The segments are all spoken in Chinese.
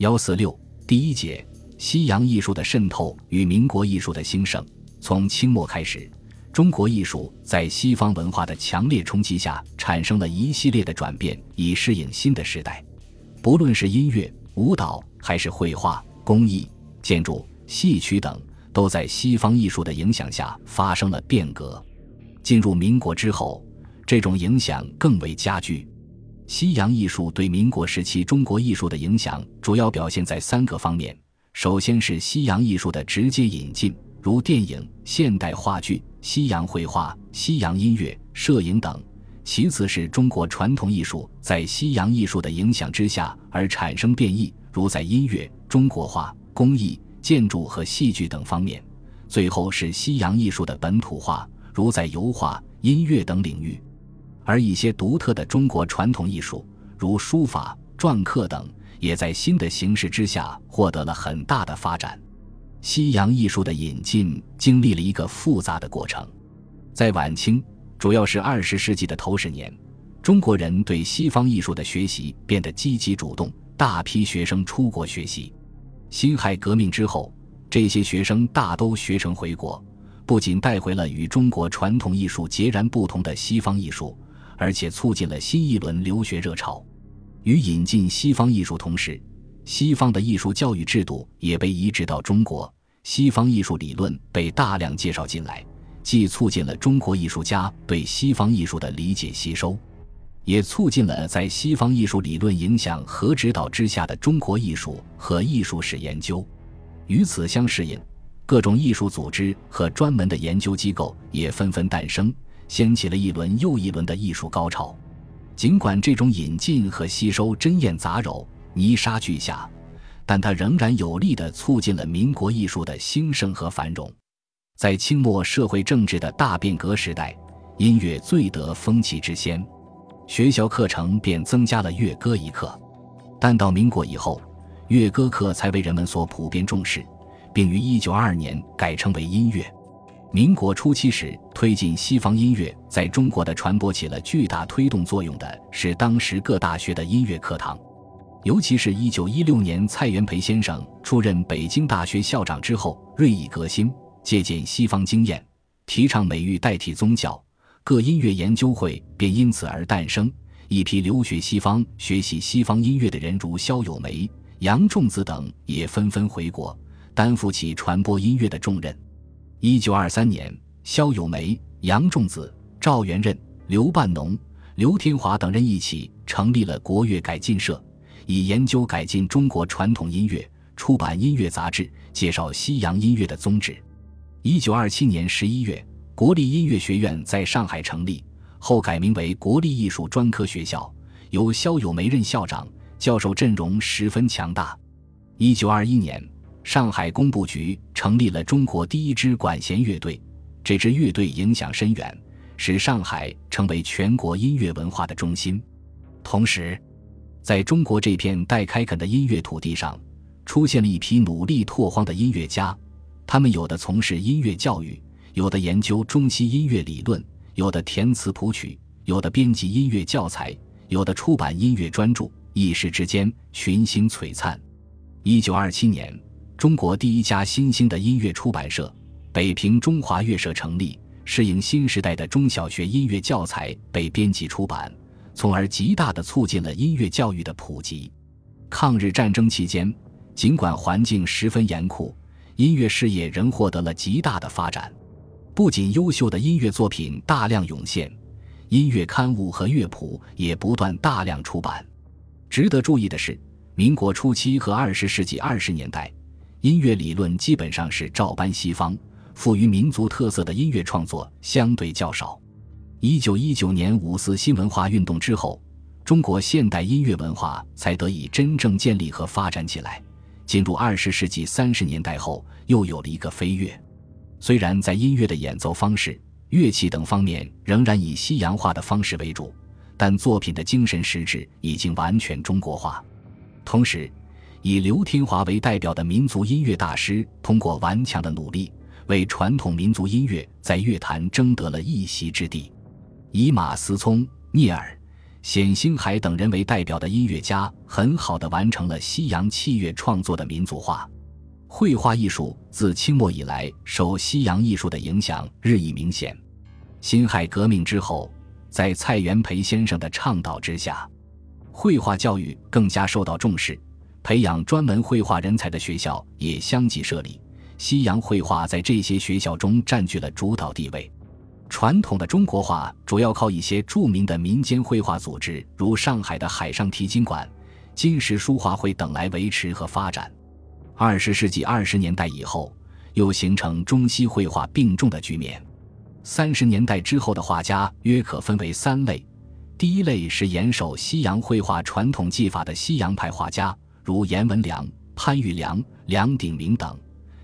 幺四六第一节：西洋艺术的渗透与民国艺术的兴盛。从清末开始，中国艺术在西方文化的强烈冲击下，产生了一系列的转变，以适应新的时代。不论是音乐、舞蹈，还是绘画、工艺、建筑、戏曲等，都在西方艺术的影响下发生了变革。进入民国之后，这种影响更为加剧。西洋艺术对民国时期中国艺术的影响，主要表现在三个方面：首先是西洋艺术的直接引进，如电影、现代话剧、西洋绘画、西洋音乐、摄影等；其次是中国传统艺术在西洋艺术的影响之下而产生变异，如在音乐、中国画、工艺、建筑和戏剧等方面；最后是西洋艺术的本土化，如在油画、音乐等领域。而一些独特的中国传统艺术，如书法、篆刻等，也在新的形势之下获得了很大的发展。西洋艺术的引进经历了一个复杂的过程。在晚清，主要是二十世纪的头十年，中国人对西方艺术的学习变得积极主动，大批学生出国学习。辛亥革命之后，这些学生大都学成回国，不仅带回了与中国传统艺术截然不同的西方艺术。而且促进了新一轮留学热潮。与引进西方艺术同时，西方的艺术教育制度也被移植到中国，西方艺术理论被大量介绍进来，既促进了中国艺术家对西方艺术的理解吸收，也促进了在西方艺术理论影响和指导之下的中国艺术和艺术史研究。与此相适应，各种艺术组织和专门的研究机构也纷纷诞生。掀起了一轮又一轮的艺术高潮，尽管这种引进和吸收针砚杂糅、泥沙俱下，但它仍然有力地促进了民国艺术的兴盛和繁荣。在清末社会政治的大变革时代，音乐最得风气之先，学校课程便增加了乐歌一课。但到民国以后，乐歌课才为人们所普遍重视，并于1922年改称为音乐。民国初期时，推进西方音乐在中国的传播起了巨大推动作用的是当时各大学的音乐课堂，尤其是一九一六年蔡元培先生出任北京大学校长之后，锐意革新，借鉴西方经验，提倡美育代替宗教，各音乐研究会便因此而诞生。一批留学西方学习西方音乐的人，如萧友梅、杨仲子等，也纷纷回国，担负起传播音乐的重任。一九二三年，萧友梅、杨仲子、赵元任、刘半农、刘天华等人一起成立了国乐改进社，以研究改进中国传统音乐，出版音乐杂志，介绍西洋音乐的宗旨。一九二七年十一月，国立音乐学院在上海成立，后改名为国立艺术专科学校，由萧友梅任校长，教授阵容十分强大。一九二一年。上海工部局成立了中国第一支管弦乐队，这支乐队影响深远，使上海成为全国音乐文化的中心。同时，在中国这片待开垦的音乐土地上，出现了一批努力拓荒的音乐家，他们有的从事音乐教育，有的研究中西音乐理论，有的填词谱曲，有的编辑音乐教材，有的出版音乐专著，一时之间群星璀璨。一九二七年。中国第一家新兴的音乐出版社——北平中华乐社成立，适应新时代的中小学音乐教材被编辑出版，从而极大地促进了音乐教育的普及。抗日战争期间，尽管环境十分严酷，音乐事业仍获得了极大的发展。不仅优秀的音乐作品大量涌现，音乐刊物和乐谱也不断大量出版。值得注意的是，民国初期和二十世纪二十年代。音乐理论基本上是照搬西方，富于民族特色的音乐创作相对较少。一九一九年五四新文化运动之后，中国现代音乐文化才得以真正建立和发展起来。进入二十世纪三十年代后，又有了一个飞跃。虽然在音乐的演奏方式、乐器等方面仍然以西洋化的方式为主，但作品的精神实质已经完全中国化。同时，以刘天华为代表的民族音乐大师，通过顽强的努力，为传统民族音乐在乐坛争得了一席之地。以马思聪、聂耳、冼星海等人为代表的音乐家，很好的完成了西洋器乐创作的民族化。绘画艺术自清末以来，受西洋艺术的影响日益明显。辛亥革命之后，在蔡元培先生的倡导之下，绘画教育更加受到重视，培养专门绘画人才的学校也相继设立。西洋绘画在这些学校中占据了主导地位。传统的中国画主要靠一些著名的民间绘画组织，如上海的海上提金馆、金石书画会等来维持和发展。二十世纪二十年代以后，又形成中西绘画并重的局面。三十年代之后的画家约可分为三类：第一类是严守西洋绘画传统技法的西洋派画家，如阎文良、潘玉良、梁鼎铭等；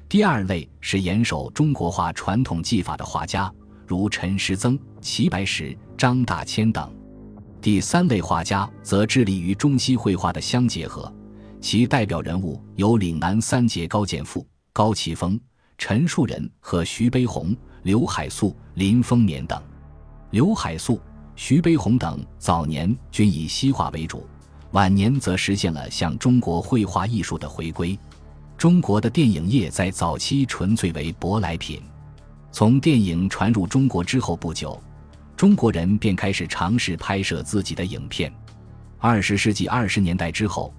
第二类是严守中国画传统技法的画家。如陈师曾、齐白石、张大千等，第三类画家则致力于中西绘画的相结合，其代表人物有岭南三杰高剑父、高奇峰、陈树人和徐悲鸿、刘海粟、林风眠等。刘海粟、徐悲鸿等早年均以西画为主，晚年则实现了向中国绘画艺术的回归。中国的电影业在早期纯粹为舶来品。从电影传入中国之后不久，中国人便开始尝试拍摄自己的影片。二十世纪二十年代之后，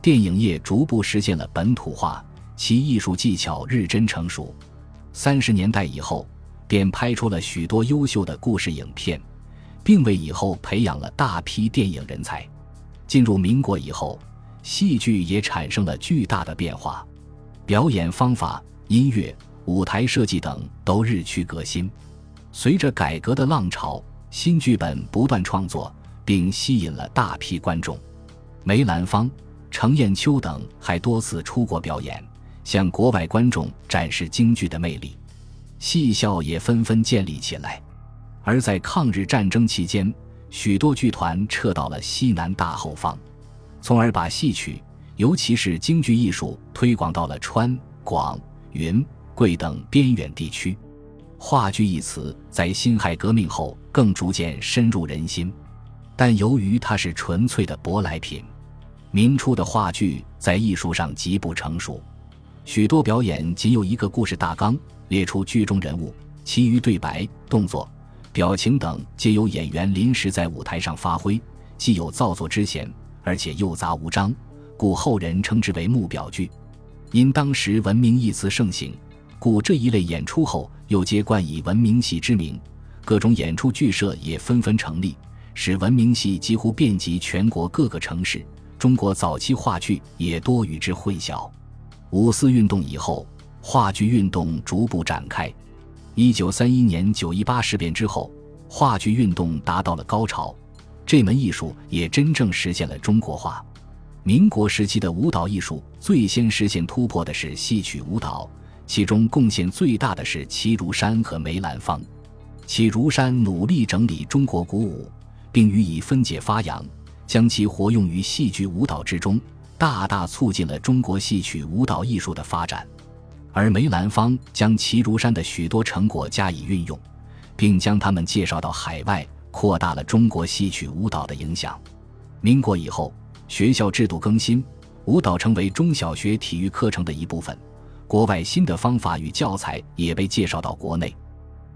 电影业逐步实现了本土化，其艺术技巧日臻成熟。三十年代以后，便拍出了许多优秀的故事影片，并为以后培养了大批电影人才。进入民国以后，戏剧也产生了巨大的变化，表演方法、音乐。舞台设计等都日趋革新，随着改革的浪潮，新剧本不断创作，并吸引了大批观众。梅兰芳、程砚秋等还多次出国表演，向国外观众展示京剧的魅力，戏校也纷纷建立起来。而在抗日战争期间，许多剧团撤到了西南大后方，从而把戏曲，尤其是京剧艺术推广到了川、广、云。贵等边远地区，话剧一词在辛亥革命后更逐渐深入人心，但由于它是纯粹的舶来品，明初的话剧在艺术上极不成熟，许多表演仅有一个故事大纲，列出剧中人物，其余对白、动作、表情等皆由演员临时在舞台上发挥，既有造作之嫌，而且又杂无章，故后人称之为木表剧。因当时文明一词盛行。故这一类演出后，又皆冠以文明戏之名，各种演出剧社也纷纷成立，使文明戏几乎遍及全国各个城市。中国早期话剧也多与之混淆。五四运动以后，话剧运动逐步展开。一九三一年九一八事变之后，话剧运动达到了高潮，这门艺术也真正实现了中国化。民国时期的舞蹈艺术最先实现突破的是戏曲舞蹈。其中贡献最大的是齐如山和梅兰芳。齐如山努力整理中国古舞，并予以分解发扬，将其活用于戏剧舞蹈之中，大大促进了中国戏曲舞蹈艺术的发展。而梅兰芳将齐如山的许多成果加以运用，并将他们介绍到海外，扩大了中国戏曲舞蹈的影响。民国以后，学校制度更新，舞蹈成为中小学体育课程的一部分。国外新的方法与教材也被介绍到国内，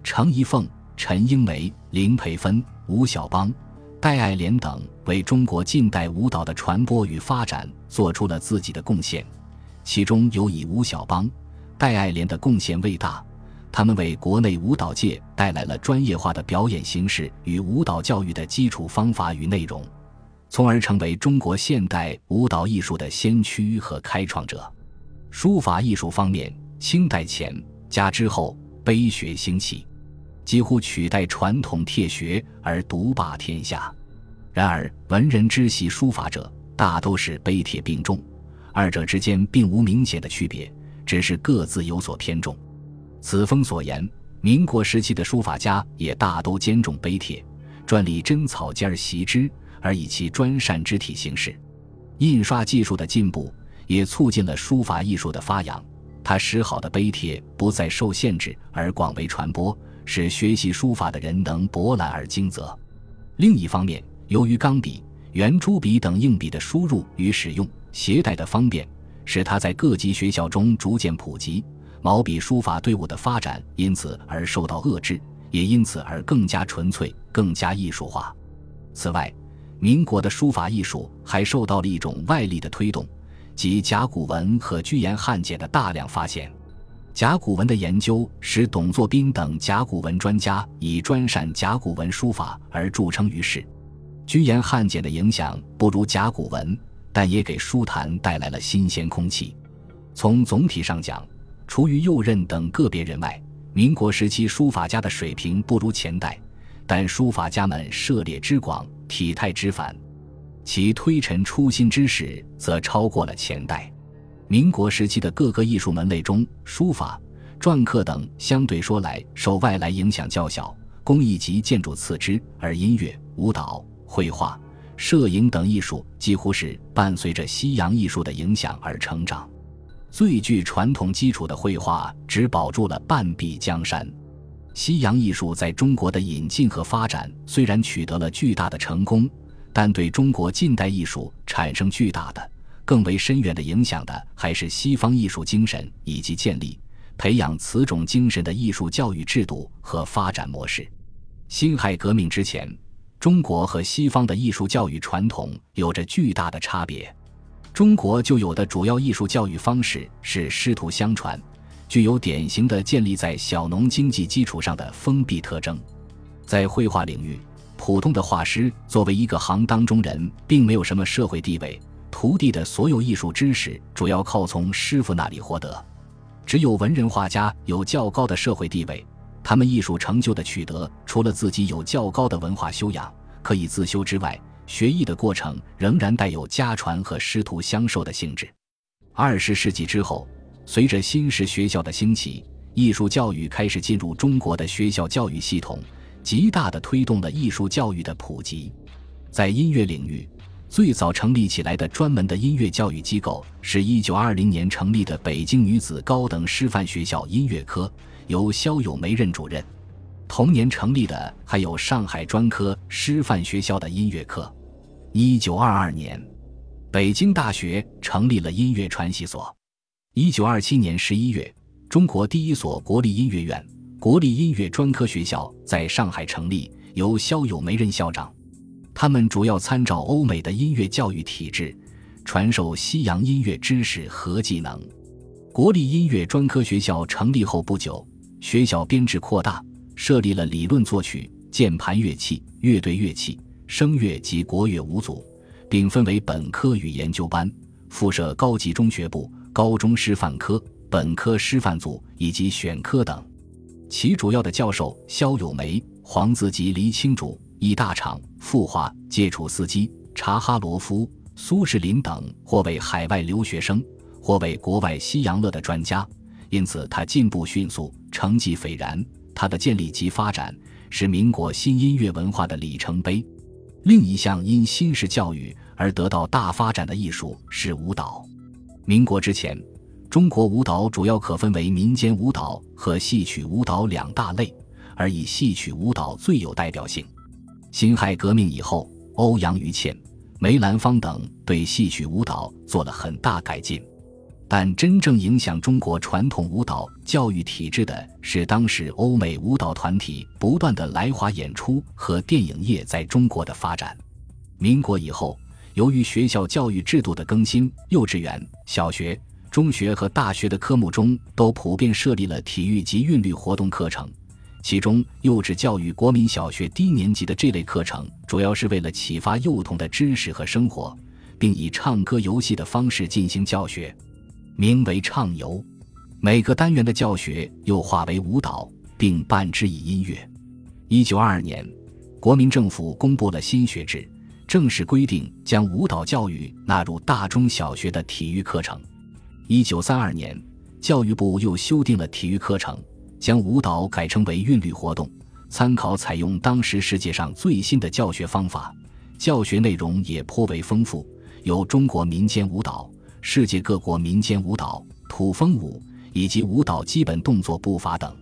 程一凤、陈英梅、林培芬、吴晓邦、戴爱莲等为中国近代舞蹈的传播与发展做出了自己的贡献，其中尤以吴晓邦、戴爱莲的贡献未大。他们为国内舞蹈界带来了专业化的表演形式与舞蹈教育的基础方法与内容，从而成为中国现代舞蹈艺术的先驱和开创者。书法艺术方面，清代前加之后，碑学兴起，几乎取代传统帖学而独霸天下。然而，文人之习书法者，大都是碑帖并重，二者之间并无明显的区别，只是各自有所偏重。此风所言，民国时期的书法家也大都兼重碑帖，专理真草尖而习之，而以其专善之体形式。印刷技术的进步。也促进了书法艺术的发扬，他使好的碑帖不再受限制而广为传播，使学习书法的人能博览而精泽。另一方面，由于钢笔、圆珠笔等硬笔的输入与使用、携带的方便，使它在各级学校中逐渐普及。毛笔书法队伍的发展因此而受到遏制，也因此而更加纯粹、更加艺术化。此外，民国的书法艺术还受到了一种外力的推动，即甲骨文和居延汉简的大量发现。甲骨文的研究使董作宾等甲骨文专家以专擅甲骨文书法而著称于世。居延汉简的影响不如甲骨文，但也给书坛带来了新鲜空气。从总体上讲，除于右任等个别人外，民国时期书法家的水平不如前代，但书法家们涉猎之广、体态之繁，其推陈出新之势则超过了前代。民国时期的各个艺术门类中，书法、篆刻等相对说来受外来影响较小，工艺及建筑次之；而音乐、舞蹈、绘画、摄影等艺术几乎是伴随着西洋艺术的影响而成长。最具传统基础的绘画只保住了半壁江山。西洋艺术在中国的引进和发展虽然取得了巨大的成功，但对中国近代艺术产生巨大的、更为深远的影响的，还是西方艺术精神以及建立、培养此种精神的艺术教育制度和发展模式。辛亥革命之前，中国和西方的艺术教育传统有着巨大的差别。中国就有的主要艺术教育方式是师徒相传，具有典型的建立在小农经济基础上的封闭特征。在绘画领域，普通的画师作为一个行当中人，并没有什么社会地位，徒弟的所有艺术知识主要靠从师傅那里获得。只有文人画家有较高的社会地位，他们艺术成就的取得，除了自己有较高的文化修养可以自修之外，学艺的过程仍然带有家传和师徒相授的性质。二十世纪之后，随着新式学校的兴起，艺术教育开始进入中国的学校教育系统，极大地推动了艺术教育的普及。在音乐领域，最早成立起来的专门的音乐教育机构是一九二零年成立的北京女子高等师范学校音乐科，由萧友梅任主任。同年成立的还有上海专科师范学校的音乐课。一九二二年，北京大学成立了音乐传习所。一九二七年十一月，中国第一所国立音乐院——国立音乐专科学校在上海成立，由萧友梅任校长。他们主要参照欧美的音乐教育体制，传授西洋音乐知识和技能。国立音乐专科学校成立后不久，学校编制扩大。设立了理论作曲、键盘乐器、乐队乐器、声乐及国乐五组，并分为本科与研究班，附设高级中学部、高中师范科、本科师范组以及选科等。其主要的教授肖友梅、黄自吉、黎清主、易大厂、傅华、介楚斯基、查哈罗夫、苏士林等，或为海外留学生，或为国外西洋乐的专家，因此他进步迅速，成绩斐然。他的建立及发展是民国新音乐文化的里程碑。另一项因新式教育而得到大发展的艺术是舞蹈。民国之前，中国舞蹈主要可分为民间舞蹈和戏曲舞蹈两大类，而以戏曲舞蹈最有代表性。辛亥革命以后，欧阳予倩、梅兰芳等对戏曲舞蹈做了很大改进。但真正影响中国传统舞蹈教育体制的是当时欧美舞蹈团体不断的来华演出和电影业在中国的发展。民国以后，由于学校教育制度的更新，幼稚园、小学、中学和大学的科目中都普遍设立了体育及韵律活动课程。其中，幼稚教育国民小学低年级的这类课程，主要是为了启发幼童的知识和生活，并以唱歌游戏的方式进行教学。名为畅游，每个单元的教学又化为舞蹈，并伴之以音乐。一九二二年，国民政府公布了新学制，正式规定将舞蹈教育纳入大中小学的体育课程。一九三二年，教育部又修订了体育课程，将舞蹈改称为韵律活动，参考采用当时世界上最新的教学方法，教学内容也颇为丰富，有中国民间舞蹈。世界各国民间舞蹈、土风舞以及舞蹈基本动作步伐等，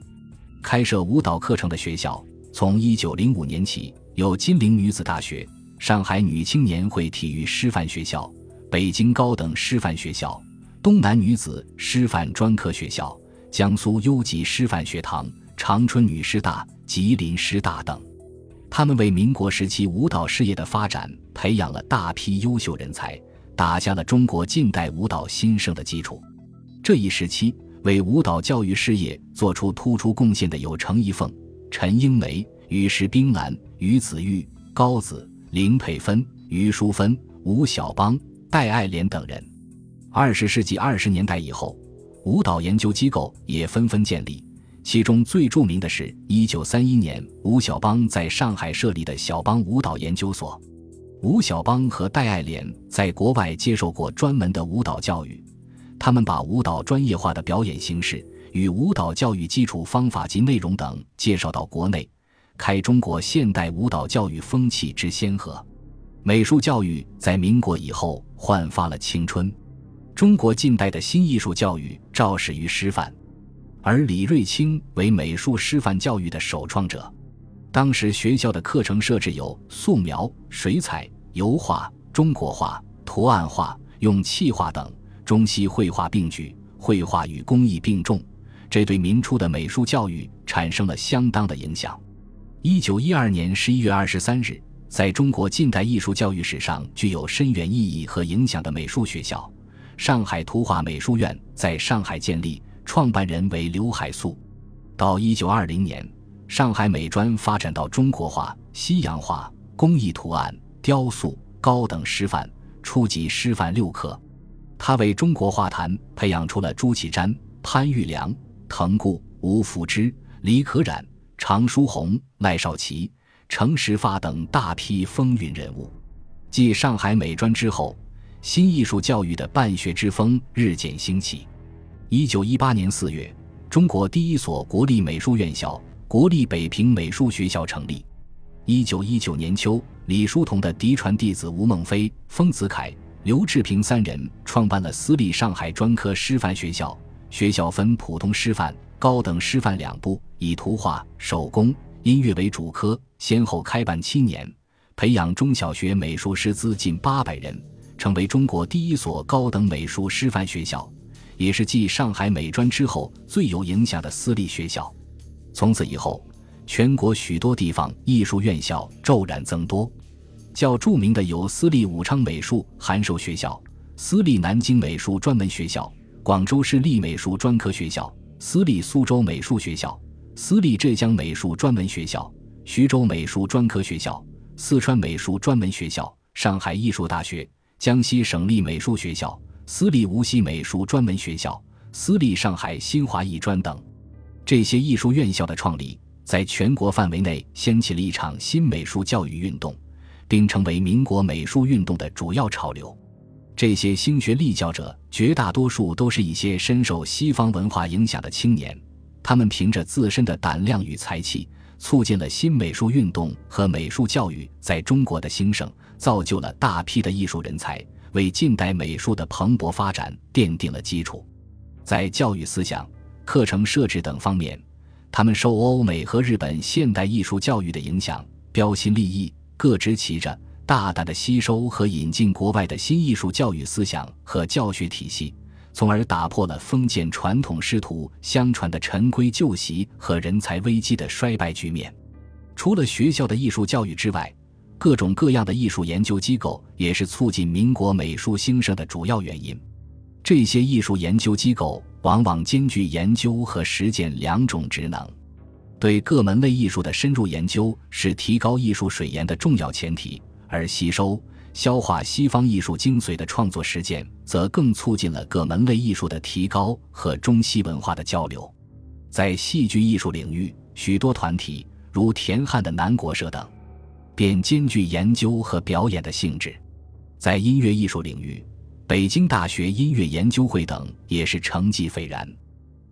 开设舞蹈课程的学校，从一九零五年起有金陵女子大学、上海女青年会体育师范学校、北京高等师范学校、东南女子师范专科学校、江苏优级师范学堂、长春女师大、吉林师大等。他们为民国时期舞蹈事业的发展培养了大批优秀人才，打下了中国近代舞蹈兴盛的基础。这一时期为舞蹈教育事业做出突出贡献的有程一凤、陈英梅、于石冰兰、于子玉、高子、林佩芬、于淑芬、吴晓邦、戴爱莲等人。二十世纪二十年代以后，舞蹈研究机构也纷纷建立。其中最著名的是1931年吴晓邦在上海设立的小邦舞蹈研究所。吴晓邦和戴爱莲在国外接受过专门的舞蹈教育，他们把舞蹈专业化的表演形式与舞蹈教育基础方法及内容等介绍到国内，开中国现代舞蹈教育风气之先河。美术教育在民国以后焕发了青春，中国近代的新艺术教育肇始于师范。而李瑞清为美术师范教育的首创者。当时学校的课程设置有素描、水彩、油画、中国画、图案画、用气画等，中西绘画并举，绘画与工艺并重，这对民初的美术教育产生了相当的影响。一九一二年十一月二十三日，在中国近代艺术教育史上具有深远意义和影响的美术学校——上海图画美术院在上海建立。创办人为刘海粟。到一九二零年，上海美专发展到中国画、西洋画、工艺图案、雕塑高等师范、初级师范六科。他为中国画坛培养出了朱启瞻、潘玉良、滕固、吴福之、李可染、常书鸿、赖少奇、程时发等大批风云人物。继上海美专之后，新艺术教育的办学之风日渐兴起。一九一八年四月，中国第一所国立美术院校——国立北平美术学校成立。一九一九年秋，李叔同的嫡传弟子吴孟非、丰子恺、刘志平三人创办了私立上海专科师范学校。学校分普通师范、高等师范两部，以图画、手工、音乐为主科，先后开办七年，培养中小学美术师资近八百人，成为中国第一所高等美术师范学校。也是继上海美专之后最有影响的私立学校。从此以后，全国许多地方艺术院校骤然增多。较著名的有私立武昌美术函授学校、私立南京美术专门学校、广州市立美术专科学校、私立苏州美术学校、私立浙江美术专门学校、徐州美术专科学校、四川美术专门学校、上海艺术大学、江西省立美术学校。私立无锡美术专门学校、私立上海新华艺专等，这些艺术院校的创立，在全国范围内掀起了一场新美术教育运动，并成为民国美术运动的主要潮流。这些兴学立教者，绝大多数都是一些深受西方文化影响的青年，他们凭着自身的胆量与才气，促进了新美术运动和美术教育在中国的兴盛，造就了大批的艺术人才。为近代美术的蓬勃发展奠定了基础，在教育思想、课程设置等方面，他们受欧美和日本现代艺术教育的影响，标新立异，各执其着，大胆的吸收和引进国外的新艺术教育思想和教学体系，从而打破了封建传统师徒相传的陈规旧习和人才危机的衰败局面。除了学校的艺术教育之外，各种各样的艺术研究机构也是促进民国美术兴盛的主要原因。这些艺术研究机构往往兼具研究和实践两种职能。对各门类艺术的深入研究是提高艺术水研的重要前提，而吸收、消化西方艺术精髓的创作实践，则更促进了各门类艺术的提高和中西文化的交流。在戏剧艺术领域，许多团体如田汉的南国社等。便兼具研究和表演的性质，在音乐艺术领域，北京大学音乐研究会等也是成绩斐然。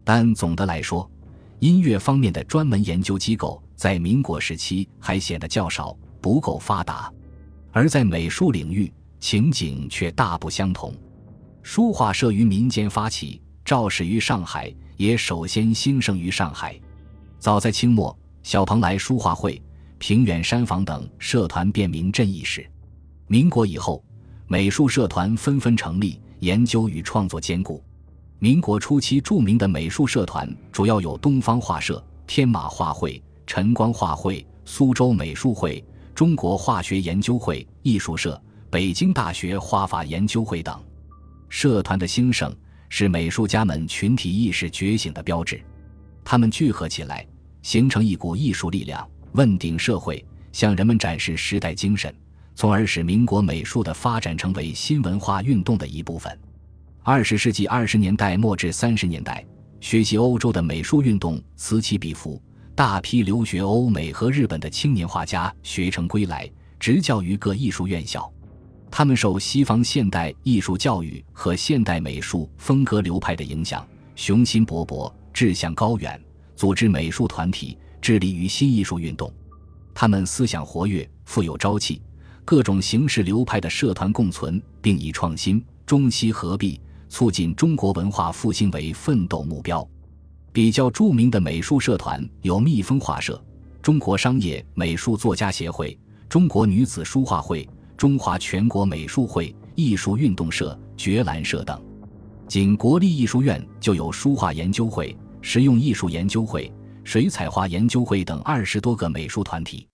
但总的来说，音乐方面的专门研究机构在民国时期还显得较少，不够发达；而在美术领域，情景却大不相同。书画社于民间发起，肇始于上海，也首先兴盛于上海。早在清末，小蓬莱书画会。平远山房等社团便名震一时，民国以后，美术社团纷纷成立，研究与创作兼顾。民国初期著名的美术社团主要有东方画社、天马画会、晨光画会、苏州美术会、中国化学研究会、艺术社、北京大学画法研究会等。社团的兴盛是美术家们群体意识觉醒的标志，他们聚合起来，形成一股艺术力量，问鼎社会，向人们展示时代精神，从而使民国美术的发展成为新文化运动的一部分。二十世纪二十年代末至三十年代，学习欧洲的美术运动此起彼伏，大批留学欧美和日本的青年画家学成归来，执教于各艺术院校。他们受西方现代艺术教育和现代美术风格流派的影响，雄心勃勃，志向高远，组织美术团体，致力于新艺术运动。他们思想活跃，富有朝气，各种形式流派的社团共存，并以创新、中西合璧，促进中国文化复兴为奋斗目标。比较著名的美术社团有蜜蜂画社、中国商业美术作家协会、中国女子书画会。中华全国美术会、艺术运动社、觉兰社等，仅国立艺术院就有书画研究会、实用艺术研究会、水彩画研究会等二十多个美术团体。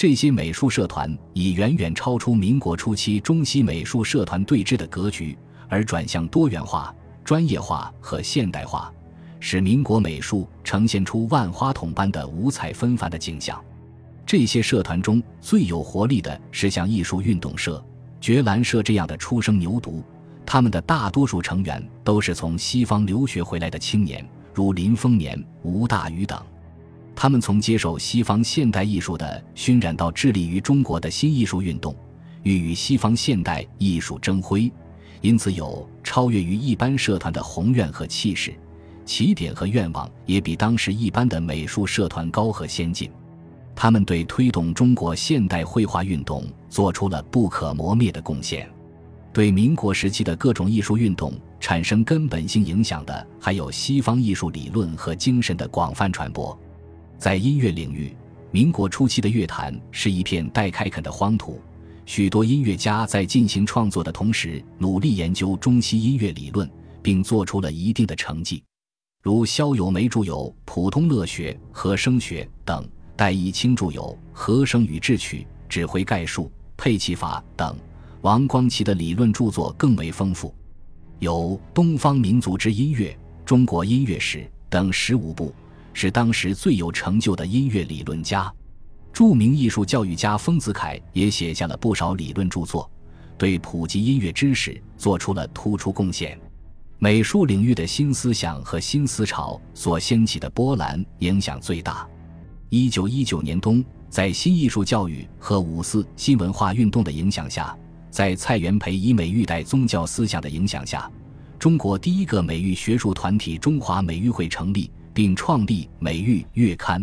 这些美术社团已远远超出民国初期中西美术社团对峙的格局，而转向多元化、专业化和现代化，使民国美术呈现出万花筒般的五彩纷繁的景象。这些社团中最有活力的是像艺术运动社、觉兰社这样的初生牛犊，他们的大多数成员都是从西方留学回来的青年，如林风眠、吴大宇等。他们从接受西方现代艺术的熏染，到致力于中国的新艺术运动，欲与西方现代艺术争辉，因此有超越于一般社团的宏愿和气势，起点和愿望也比当时一般的美术社团高和先进。他们对推动中国现代绘画运动做出了不可磨灭的贡献，对民国时期的各种艺术运动产生根本性影响的，还有西方艺术理论和精神的广泛传播。在音乐领域，民国初期的乐坛是一片待开垦的荒土，许多音乐家在进行创作的同时，努力研究中西音乐理论，并做出了一定的成绩，如萧友梅著有《普通乐学》和声学等。戴义清著有《和声与智曲》《指挥概述》《配器法》等，王光奇的理论著作更为丰富，有《东方民族之音乐》《中国音乐史》等十五部，是当时最有成就的音乐理论家。著名艺术教育家丰子恺也写下了不少理论著作，对普及音乐知识做出了突出贡献。美术领域的新思想和新思潮所掀起的波澜影响最大。一九一九年冬，在新艺术教育和五四新文化运动的影响下，在蔡元培以美育代宗教思想的影响下，中国第一个美育学术团体中华美育会成立，并创立《美育月刊》。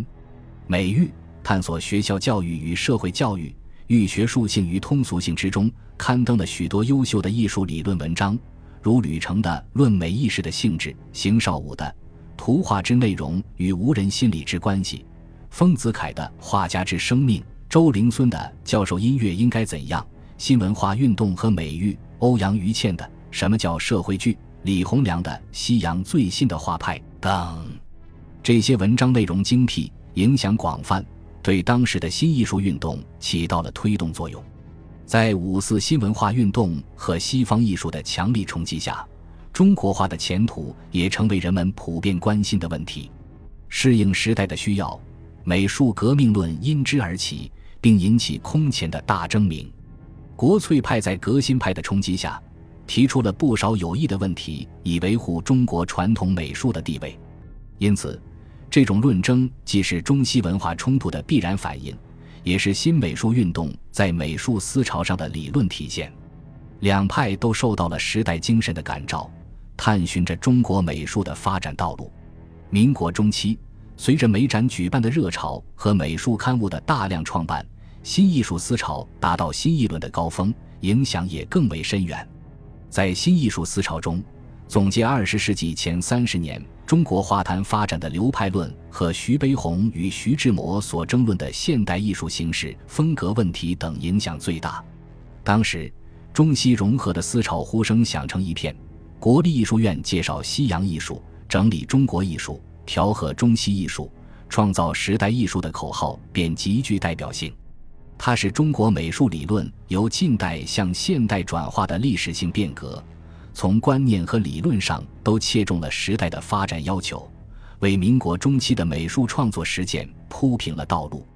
美育探索学校教育与社会教育、育学术性与通俗性之中，刊登了许多优秀的艺术理论文章，如吕澄的《论美意识的性质》，邢绍武的《图画之内容与无人心理之关系》。丰子恺的《画家之生命》，周灵孙的《教授音乐应该怎样》，新文化运动和美育，欧阳予倩的《什么叫社会剧》，李洪良的《西洋最新的画派》等，这些文章内容精辟，影响广泛，对当时的新艺术运动起到了推动作用。在五四新文化运动和西方艺术的强力冲击下，中国画的前途也成为人们普遍关心的问题。适应时代的需要。美术革命论因之而起，并引起空前的大争鸣。国粹派在革新派的冲击下，提出了不少有益的问题，以维护中国传统美术的地位。因此，这种论争既是中西文化冲突的必然反应，也是新美术运动在美术思潮上的理论体现。两派都受到了时代精神的感召，探寻着中国美术的发展道路。民国中期。随着美展举办的热潮和美术刊物的大量创办，新艺术思潮达到新一轮的高峰，影响也更为深远。在新艺术思潮中，总结二十世纪前三十年中国画坛发展的流派论和徐悲鸿与徐志摩所争论的现代艺术形式风格问题等影响最大。当时，中西融合的思潮呼声响成一片。国立艺术院介绍西洋艺术，整理中国艺术，调和中西艺术，创造时代艺术的口号便极具代表性。它是中国美术理论由近代向现代转化的历史性变革，从观念和理论上都切中了时代的发展要求，为民国中期的美术创作实践铺平了道路。